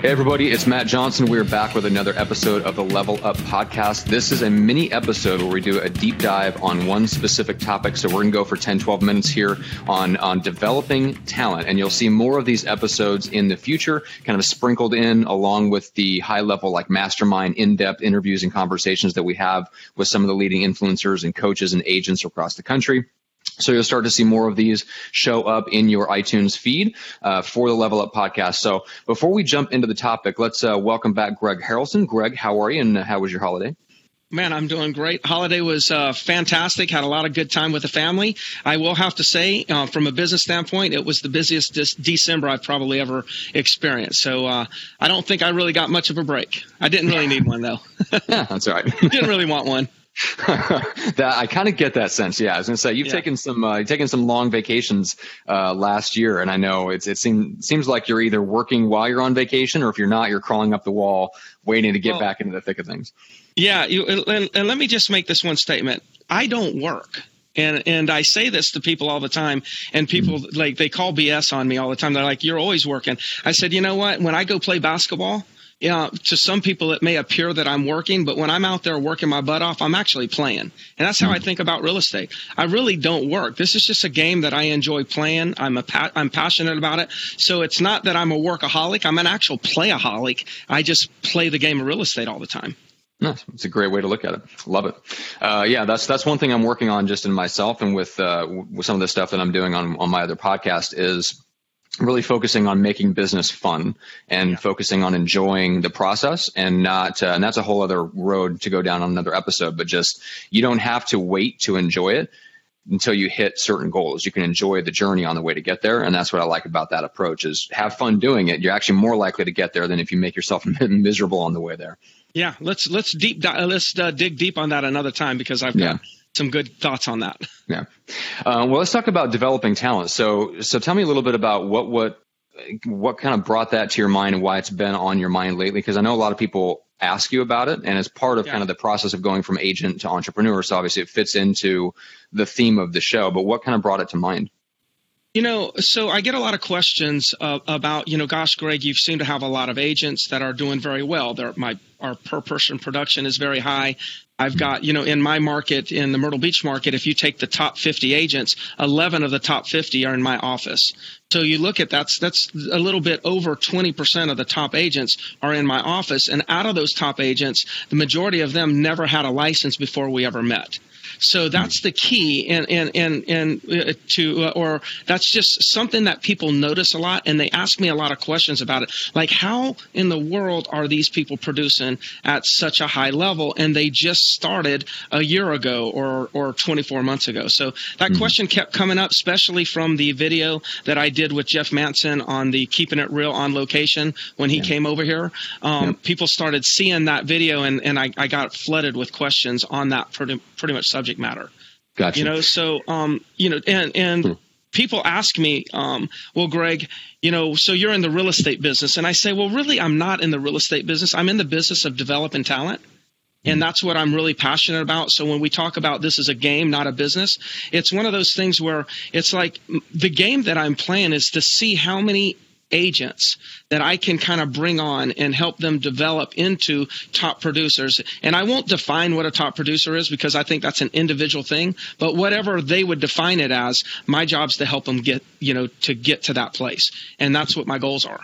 Hey, everybody, it's Matt Johnson. We're back with another episode of the Level Up podcast. This is a mini episode where we do a deep dive on one specific topic. So, we're going to go for 10, 12 minutes here on, on developing talent. And you'll see more of these episodes in the future, kind of sprinkled in along with the high level, like mastermind, in depth interviews and conversations that we have with some of the leading influencers and coaches and agents across the country. So you'll start to see more of these show up in your iTunes feed uh, for the Level Up podcast. So before we jump into the topic, let's uh, welcome back Greg Harrelson. Greg, how are you and how was your holiday? Man, I'm doing great. Holiday was uh, fantastic. Had a lot of good time with the family. I will have to say, uh, from a business standpoint, it was the busiest December I've probably ever experienced. So uh, I don't think I really got much of a break. I didn't really need one though. yeah, that's all right. didn't really want one. that I kind of get that sense. Yeah, I was gonna say you've yeah. taken some uh, you've taken some long vacations uh, last year, and I know it's it seems seems like you're either working while you're on vacation, or if you're not, you're crawling up the wall waiting to get well, back into the thick of things. Yeah, you, and, and let me just make this one statement: I don't work. And and I say this to people all the time, and people mm-hmm. like they call BS on me all the time. They're like, "You're always working." I said, "You know what? When I go play basketball, you know, to some people it may appear that I'm working, but when I'm out there working my butt off, I'm actually playing. And that's how I think about real estate. I really don't work. This is just a game that I enjoy playing. I'm a pa- I'm passionate about it. So it's not that I'm a workaholic. I'm an actual playaholic. I just play the game of real estate all the time. Nice. It's a great way to look at it. Love it. Uh, yeah, that's that's one thing I'm working on just in myself and with uh, with some of the stuff that I'm doing on on my other podcast is really focusing on making business fun and yeah. focusing on enjoying the process and not uh, and that's a whole other road to go down on another episode but just you don't have to wait to enjoy it until you hit certain goals. You can enjoy the journey on the way to get there and that's what i like about that approach is have fun doing it. You're actually more likely to get there than if you make yourself miserable on the way there. Yeah let's let's deep let's uh, dig deep on that another time because i've got yeah some good thoughts on that. Yeah. Uh, well, let's talk about developing talent. So, so tell me a little bit about what what what kind of brought that to your mind and why it's been on your mind lately. Because I know a lot of people ask you about it, and it's part of yeah. kind of the process of going from agent to entrepreneur. So obviously, it fits into the theme of the show. But what kind of brought it to mind? You know, so I get a lot of questions uh, about, you know, gosh, Greg, you seem to have a lot of agents that are doing very well. They're, my our per person production is very high. I've got, you know, in my market, in the Myrtle Beach market, if you take the top 50 agents, 11 of the top 50 are in my office. So you look at that's that's a little bit over 20% of the top agents are in my office, and out of those top agents, the majority of them never had a license before we ever met. So that's the key, and and and and uh, to uh, or that's just something that people notice a lot, and they ask me a lot of questions about it, like how in the world are these people producing at such a high level, and they just started a year ago or or 24 months ago. So that mm-hmm. question kept coming up, especially from the video that I did with Jeff Manson on the Keeping It Real on location when he yeah. came over here. Um, People started seeing that video, and and I, I got flooded with questions on that pretty pretty much subject matter. Gotcha. You know, so um, you know, and and hmm. people ask me, um, well, Greg, you know, so you're in the real estate business, and I say, well, really, I'm not in the real estate business. I'm in the business of developing talent. And hmm. that's what I'm really passionate about. So when we talk about this as a game, not a business, it's one of those things where it's like the game that I'm playing is to see how many agents that I can kind of bring on and help them develop into top producers. And I won't define what a top producer is because I think that's an individual thing, but whatever they would define it as, my job's to help them get, you know, to get to that place. And that's what my goals are.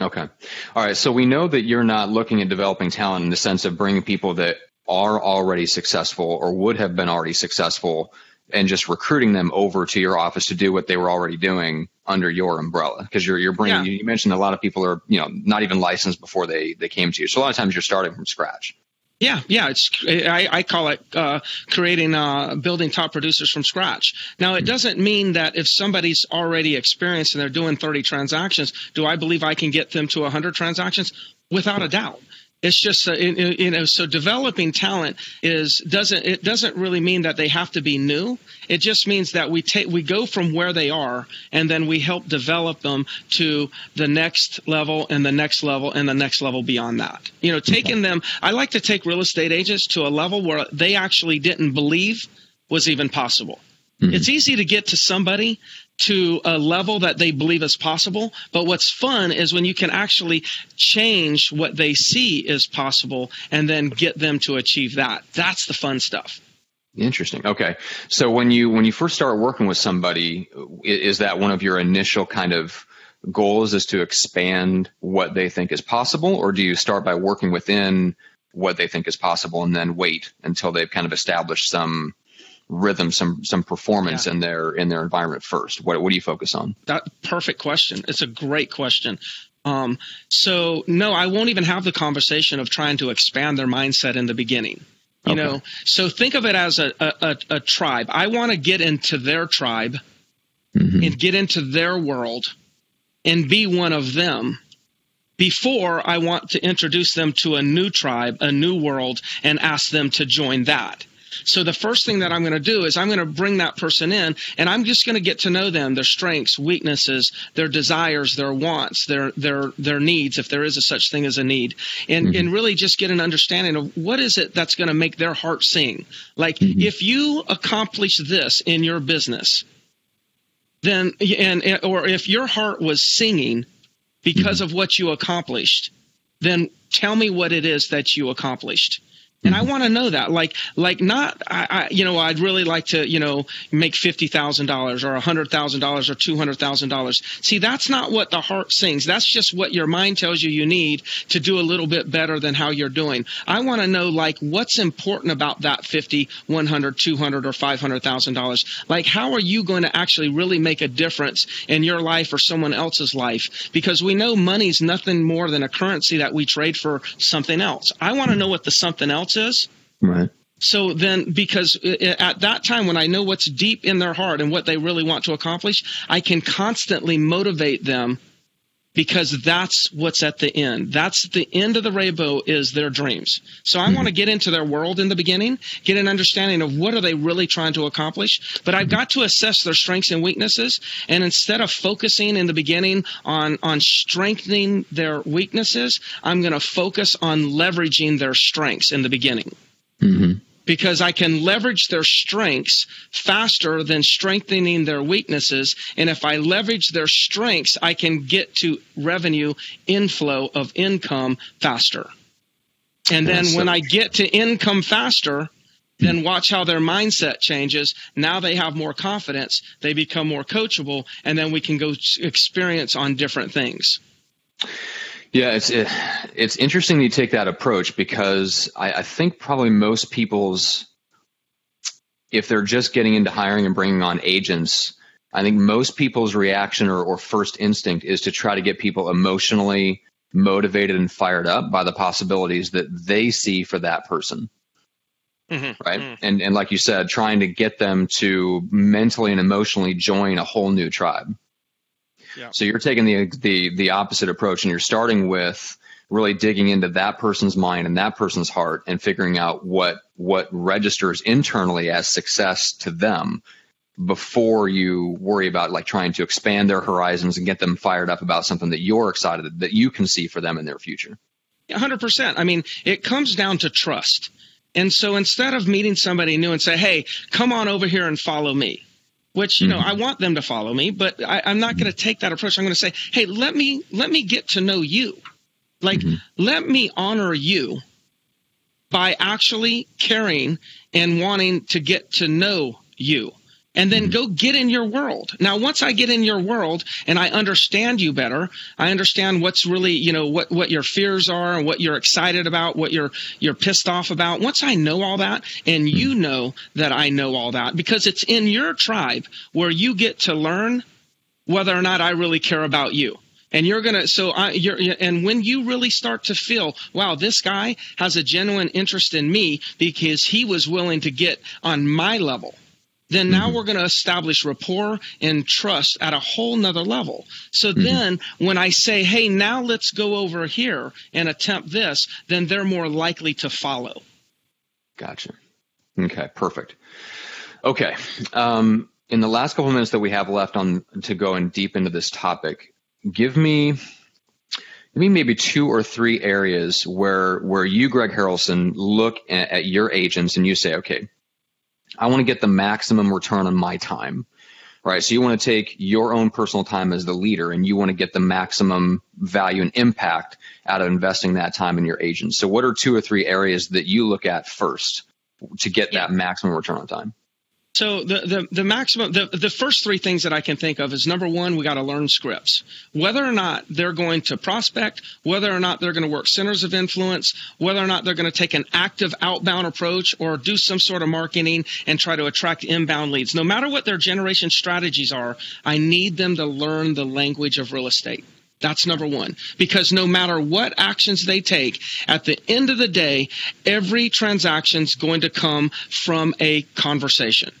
Okay. All right. So we know that you're not looking at developing talent in the sense of bringing people that are already successful or would have been already successful and just recruiting them over to your office to do what they were already doing under your umbrella because you're you're bringing yeah. you mentioned a lot of people are you know not even licensed before they they came to you so a lot of times you're starting from scratch yeah, yeah, it's I, I call it uh, creating uh, building top producers from scratch. Now, it doesn't mean that if somebody's already experienced and they're doing 30 transactions, do I believe I can get them to 100 transactions? Without a doubt. It's just you know so developing talent is doesn't it doesn't really mean that they have to be new. It just means that we take we go from where they are and then we help develop them to the next level and the next level and the next level beyond that. You know taking them i like to take real estate agents to a level where they actually didn't believe was even possible. Mm-hmm. it's easy to get to somebody to a level that they believe is possible. But what's fun is when you can actually change what they see is possible and then get them to achieve that. That's the fun stuff. Interesting. Okay. So when you when you first start working with somebody, is that one of your initial kind of goals is to expand what they think is possible or do you start by working within what they think is possible and then wait until they've kind of established some rhythm, some some performance yeah. in their in their environment first? What what do you focus on? That perfect question. It's a great question. Um, so no, I won't even have the conversation of trying to expand their mindset in the beginning. You okay. know, so think of it as a a, a tribe. I want to get into their tribe mm-hmm. and get into their world and be one of them before I want to introduce them to a new tribe, a new world, and ask them to join that. So the first thing that I'm going to do is I'm going to bring that person in and I'm just going to get to know them, their strengths, weaknesses, their desires, their wants, their their their needs, if there is a such thing as a need. And mm-hmm. and really just get an understanding of what is it that's going to make their heart sing. Like mm-hmm. if you accomplish this in your business, then and or if your heart was singing because mm-hmm. of what you accomplished, then tell me what it is that you accomplished and I mm-hmm. want to know that, like, like not, I, I, you know, I'd really like to, you know, make fifty thousand dollars or a hundred thousand dollars or two hundred thousand dollars. See, that's not what the heart sings. That's just what your mind tells you you need to do a little bit better than how you're doing. I want to know, like, what's important about that fifty, one hundred, two hundred, or five hundred thousand dollars. Like, how are you going to actually really make a difference in your life or someone else's life? Because we know money's nothing more than a currency that we trade for something else. I want to know what the something else else is. Right. So then, because uh, uh, at that time, when I know what's deep in their heart and what they really want to accomplish, I can constantly motivate them because that's what's at the end. That's the end of the rainbow is their dreams. So I mm-hmm. want to get into their world in the beginning, get an understanding of what are they really trying to accomplish. But I've got to assess their strengths and weaknesses. And instead of focusing in the beginning on, on strengthening their weaknesses, I'm going to focus on leveraging their strengths in the beginning. Mm-hmm because I can leverage their strengths faster than strengthening their weaknesses. And if I leverage their strengths, I can get to revenue inflow of income faster. And then when I get to income faster, then watch how their mindset changes. Now they have more confidence, they become more coachable, and then we can go experience on different things. Yeah, it's it, it's interesting you take that approach because I, I think probably most people's, if they're just getting into hiring and bringing on agents, I think most people's reaction or, or first instinct is to try to get people emotionally motivated and fired up by the possibilities that they see for that person. Mm-hmm. Right. Mm-hmm. And and like you said, trying to get them to mentally and emotionally join a whole new tribe. So you're taking the the the opposite approach, and you're starting with really digging into that person's mind and that person's heart, and figuring out what what registers internally as success to them before you worry about like trying to expand their horizons and get them fired up about something that you're excited that you can see for them in their future. 100%. I mean, it comes down to trust. And so instead of meeting somebody new and say, "Hey, come on over here and follow me," which you know mm-hmm. I want them to follow me, but I, am not going to take that approach. I'm going to say, hey, let me let me get to know you, like mm-hmm. let me honor you by actually caring and wanting to get to know you and then mm-hmm. go get in your world. Now, once I get in your world and I understand you better, I understand what's really, you know, what, what your fears are and what you're excited about, what you're, you're pissed off about. Once I know all that and mm-hmm. you know that I know all that because it's in your tribe where you get to learn whether or not I really care about you and you're gonna so I, you're and when you really start to feel wow this guy has a genuine interest in me because he was willing to get on my level then now mm-hmm. we're going to establish rapport and trust at a whole nother level. So mm-hmm. then when I say, hey, now let's go over here and attempt this, then they're more likely to follow. Gotcha. Okay, perfect. Okay. Um, in the last couple minutes that we have left on to go and deep into this topic, give me give me maybe two or three areas where where you, Greg Harrelson, look at, at your agents and you say, okay, I want to get the maximum return on my time. Right. So you want to take your own personal time as the leader and you want to get the maximum value and impact out of investing that time in your agents. So what are two or three areas that you look at first to get that maximum return on time? So the, the, the maximum the, the first three things that I can think of is number one, we got to learn scripts. Whether or not they're going to prospect, whether or not they're going to work centers of influence, whether or not they're going to take an active outbound approach or do some sort of marketing and try to attract inbound leads. No matter what their generation strategies are, I need them to learn the language of real estate. That's number one. Because no matter what actions they take, at the end of the day, every transaction is going to come from a conversation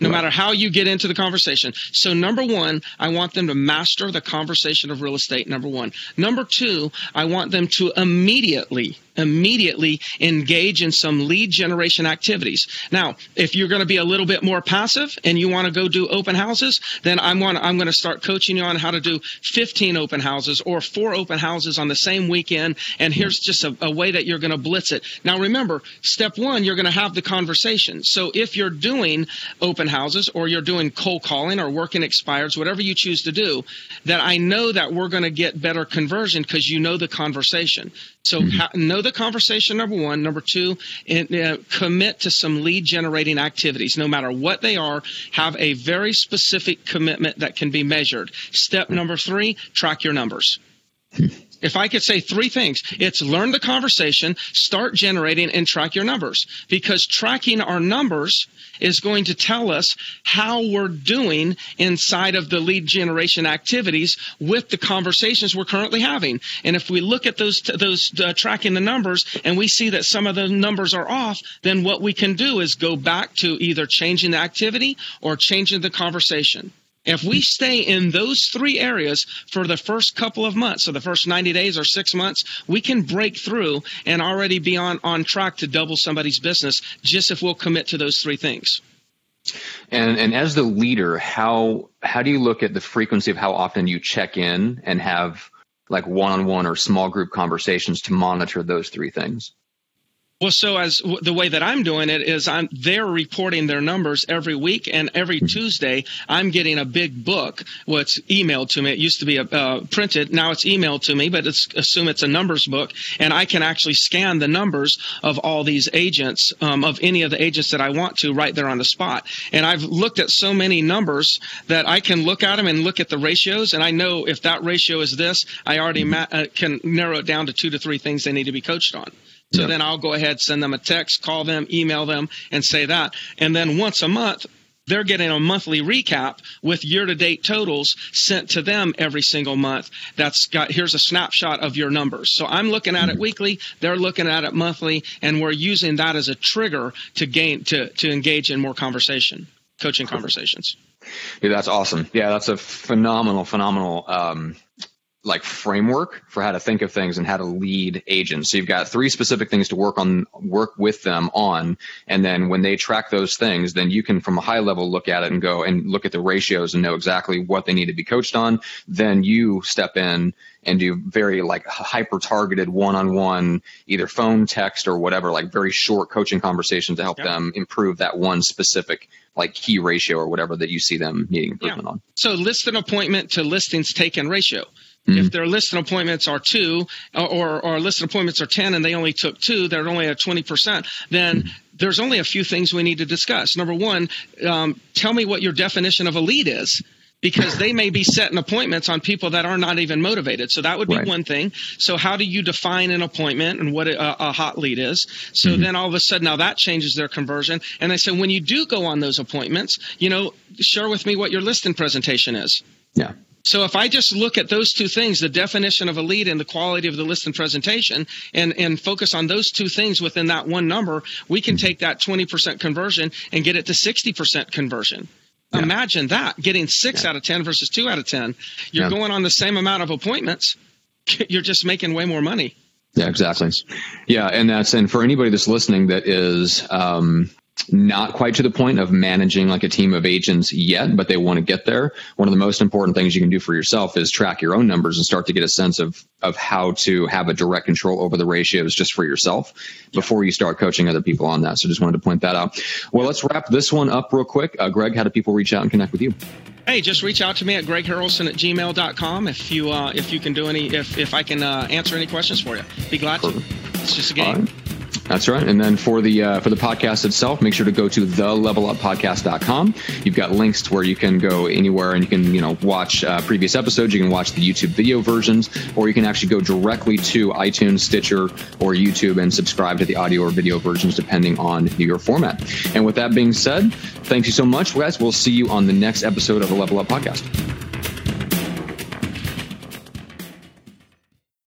no matter how you get into the conversation. So, number one, I want them to master the conversation of real estate. Number one. Number two, I want them to immediately immediately engage in some lead generation activities. Now, if you're going to be a little bit more passive and you want to go do open houses, then I'm going to, I'm going to start coaching you on how to do 15 open houses or four open houses on the same weekend. And here's just a, a way that you're going to blitz it. Now, remember, step one, you're going to have the conversation. So if you're doing open houses or you're doing cold calling or working expires, whatever you choose to do, that I know that we're going to get better conversion because you know the conversation. So mm-hmm. know the conversation, number one. Number two, uh, commit to some lead generating activities, no matter what they are. Have a very specific commitment that can be measured. Step number three, track your numbers. If I could say three things, it's learn the conversation, start generating, and track your numbers. Because tracking our numbers is going to tell us how we're doing inside of the lead generation activities with the conversations we're currently having. And if we look at those those uh, tracking the numbers and we see that some of the numbers are off, then what we can do is go back to either changing the activity or changing the conversation. If we stay in those three areas for the first couple of months, so the first 90 days or six months, we can break through and already be on, on track to double somebody's business just if we'll commit to those three things. And and as the leader, how how do you look at the frequency of how often you check in and have like one-on-one or small group conversations to monitor those three things? Well, so as the way that I'm doing it is I'm they're reporting their numbers every week, and every mm-hmm. Tuesday I'm getting a big book. Well, it's emailed to me. It used to be a, uh, printed. Now it's emailed to me, but it's assume it's a numbers book, and I can actually scan the numbers of all these agents, um, of any of the agents that I want to, right there on the spot. And I've looked at so many numbers that I can look at them and look at the ratios, and I know if that ratio is this, I already mm-hmm. ma- uh, can narrow it down to two to three things they need to be coached on. So then I'll go ahead, send them a text, call them, email them, and say that. And then once a month, they're getting a monthly recap with year to date totals sent to them every single month. That's got, here's a snapshot of your numbers. So I'm looking at it weekly. They're looking at it monthly and we're using that as a trigger to gain, to, to engage in more conversation, coaching conversations. Yeah, that's awesome. Yeah, that's a phenomenal, phenomenal, um, like framework for how to think of things and how to lead agents. So you've got three specific things to work on, work with them on. And then when they track those things, then you can from a high level look at it and go and look at the ratios and know exactly what they need to be coached on. Then you step in and do very like hyper targeted one on one, either phone, text, or whatever, like very short coaching conversation to help yep. them improve that one specific like key ratio or whatever that you see them needing improvement yeah. on. So list an appointment to listings taken ratio. Mm-hmm. If their listed appointments are two or, or listed appointments are 10 and they only took two, they're only at 20%, then mm-hmm. there's only a few things we need to discuss. Number one, um, tell me what your definition of a lead is because they may be setting appointments on people that are not even motivated. So that would be right. one thing. So how do you define an appointment and what a, a hot lead is? So mm-hmm. then all of a sudden now that changes their conversion. And I said, when you do go on those appointments, you know, share with me what your listing presentation is. Yeah So if I just look at those two things, the definition of a lead and the quality of the list and presentation, and, and focus on those two things within that one number, we can take that 20% conversion and get it to 60% conversion. Yeah. Imagine that getting six yeah. out of 10 versus two out of 10. You're yeah. going on the same amount of appointments. You're just making way more money. Yeah, exactly. Yeah, and that's and for anybody that's listening that is um, not quite to the point of managing like a team of agents yet, but they want to get there. One of the most important things you can do for yourself is track your own numbers and start to get a sense of of how to have a direct control over the ratios just for yourself before you start coaching other people on that. So just wanted to point that out. Well, let's wrap this one up real quick. Uh, Greg, how do people reach out and connect with you? Hey, just reach out to me at gregharrelson at gmail.com if you uh, if you can do any if if I can uh, answer any questions for you. Be glad Perfect. to. It's just a game. That's right. And then for the uh, for the podcast itself, make sure to go to theleveluppodcast.com. You've got links to where you can go anywhere and you can you know watch uh, previous episodes. You can watch the YouTube video versions, or you can actually go directly to iTunes, Stitcher, or YouTube and subscribe to the audio or video versions depending on your format. And with that being said, thank you so much, guys. We'll see you on the next episode of the Level Up Podcast.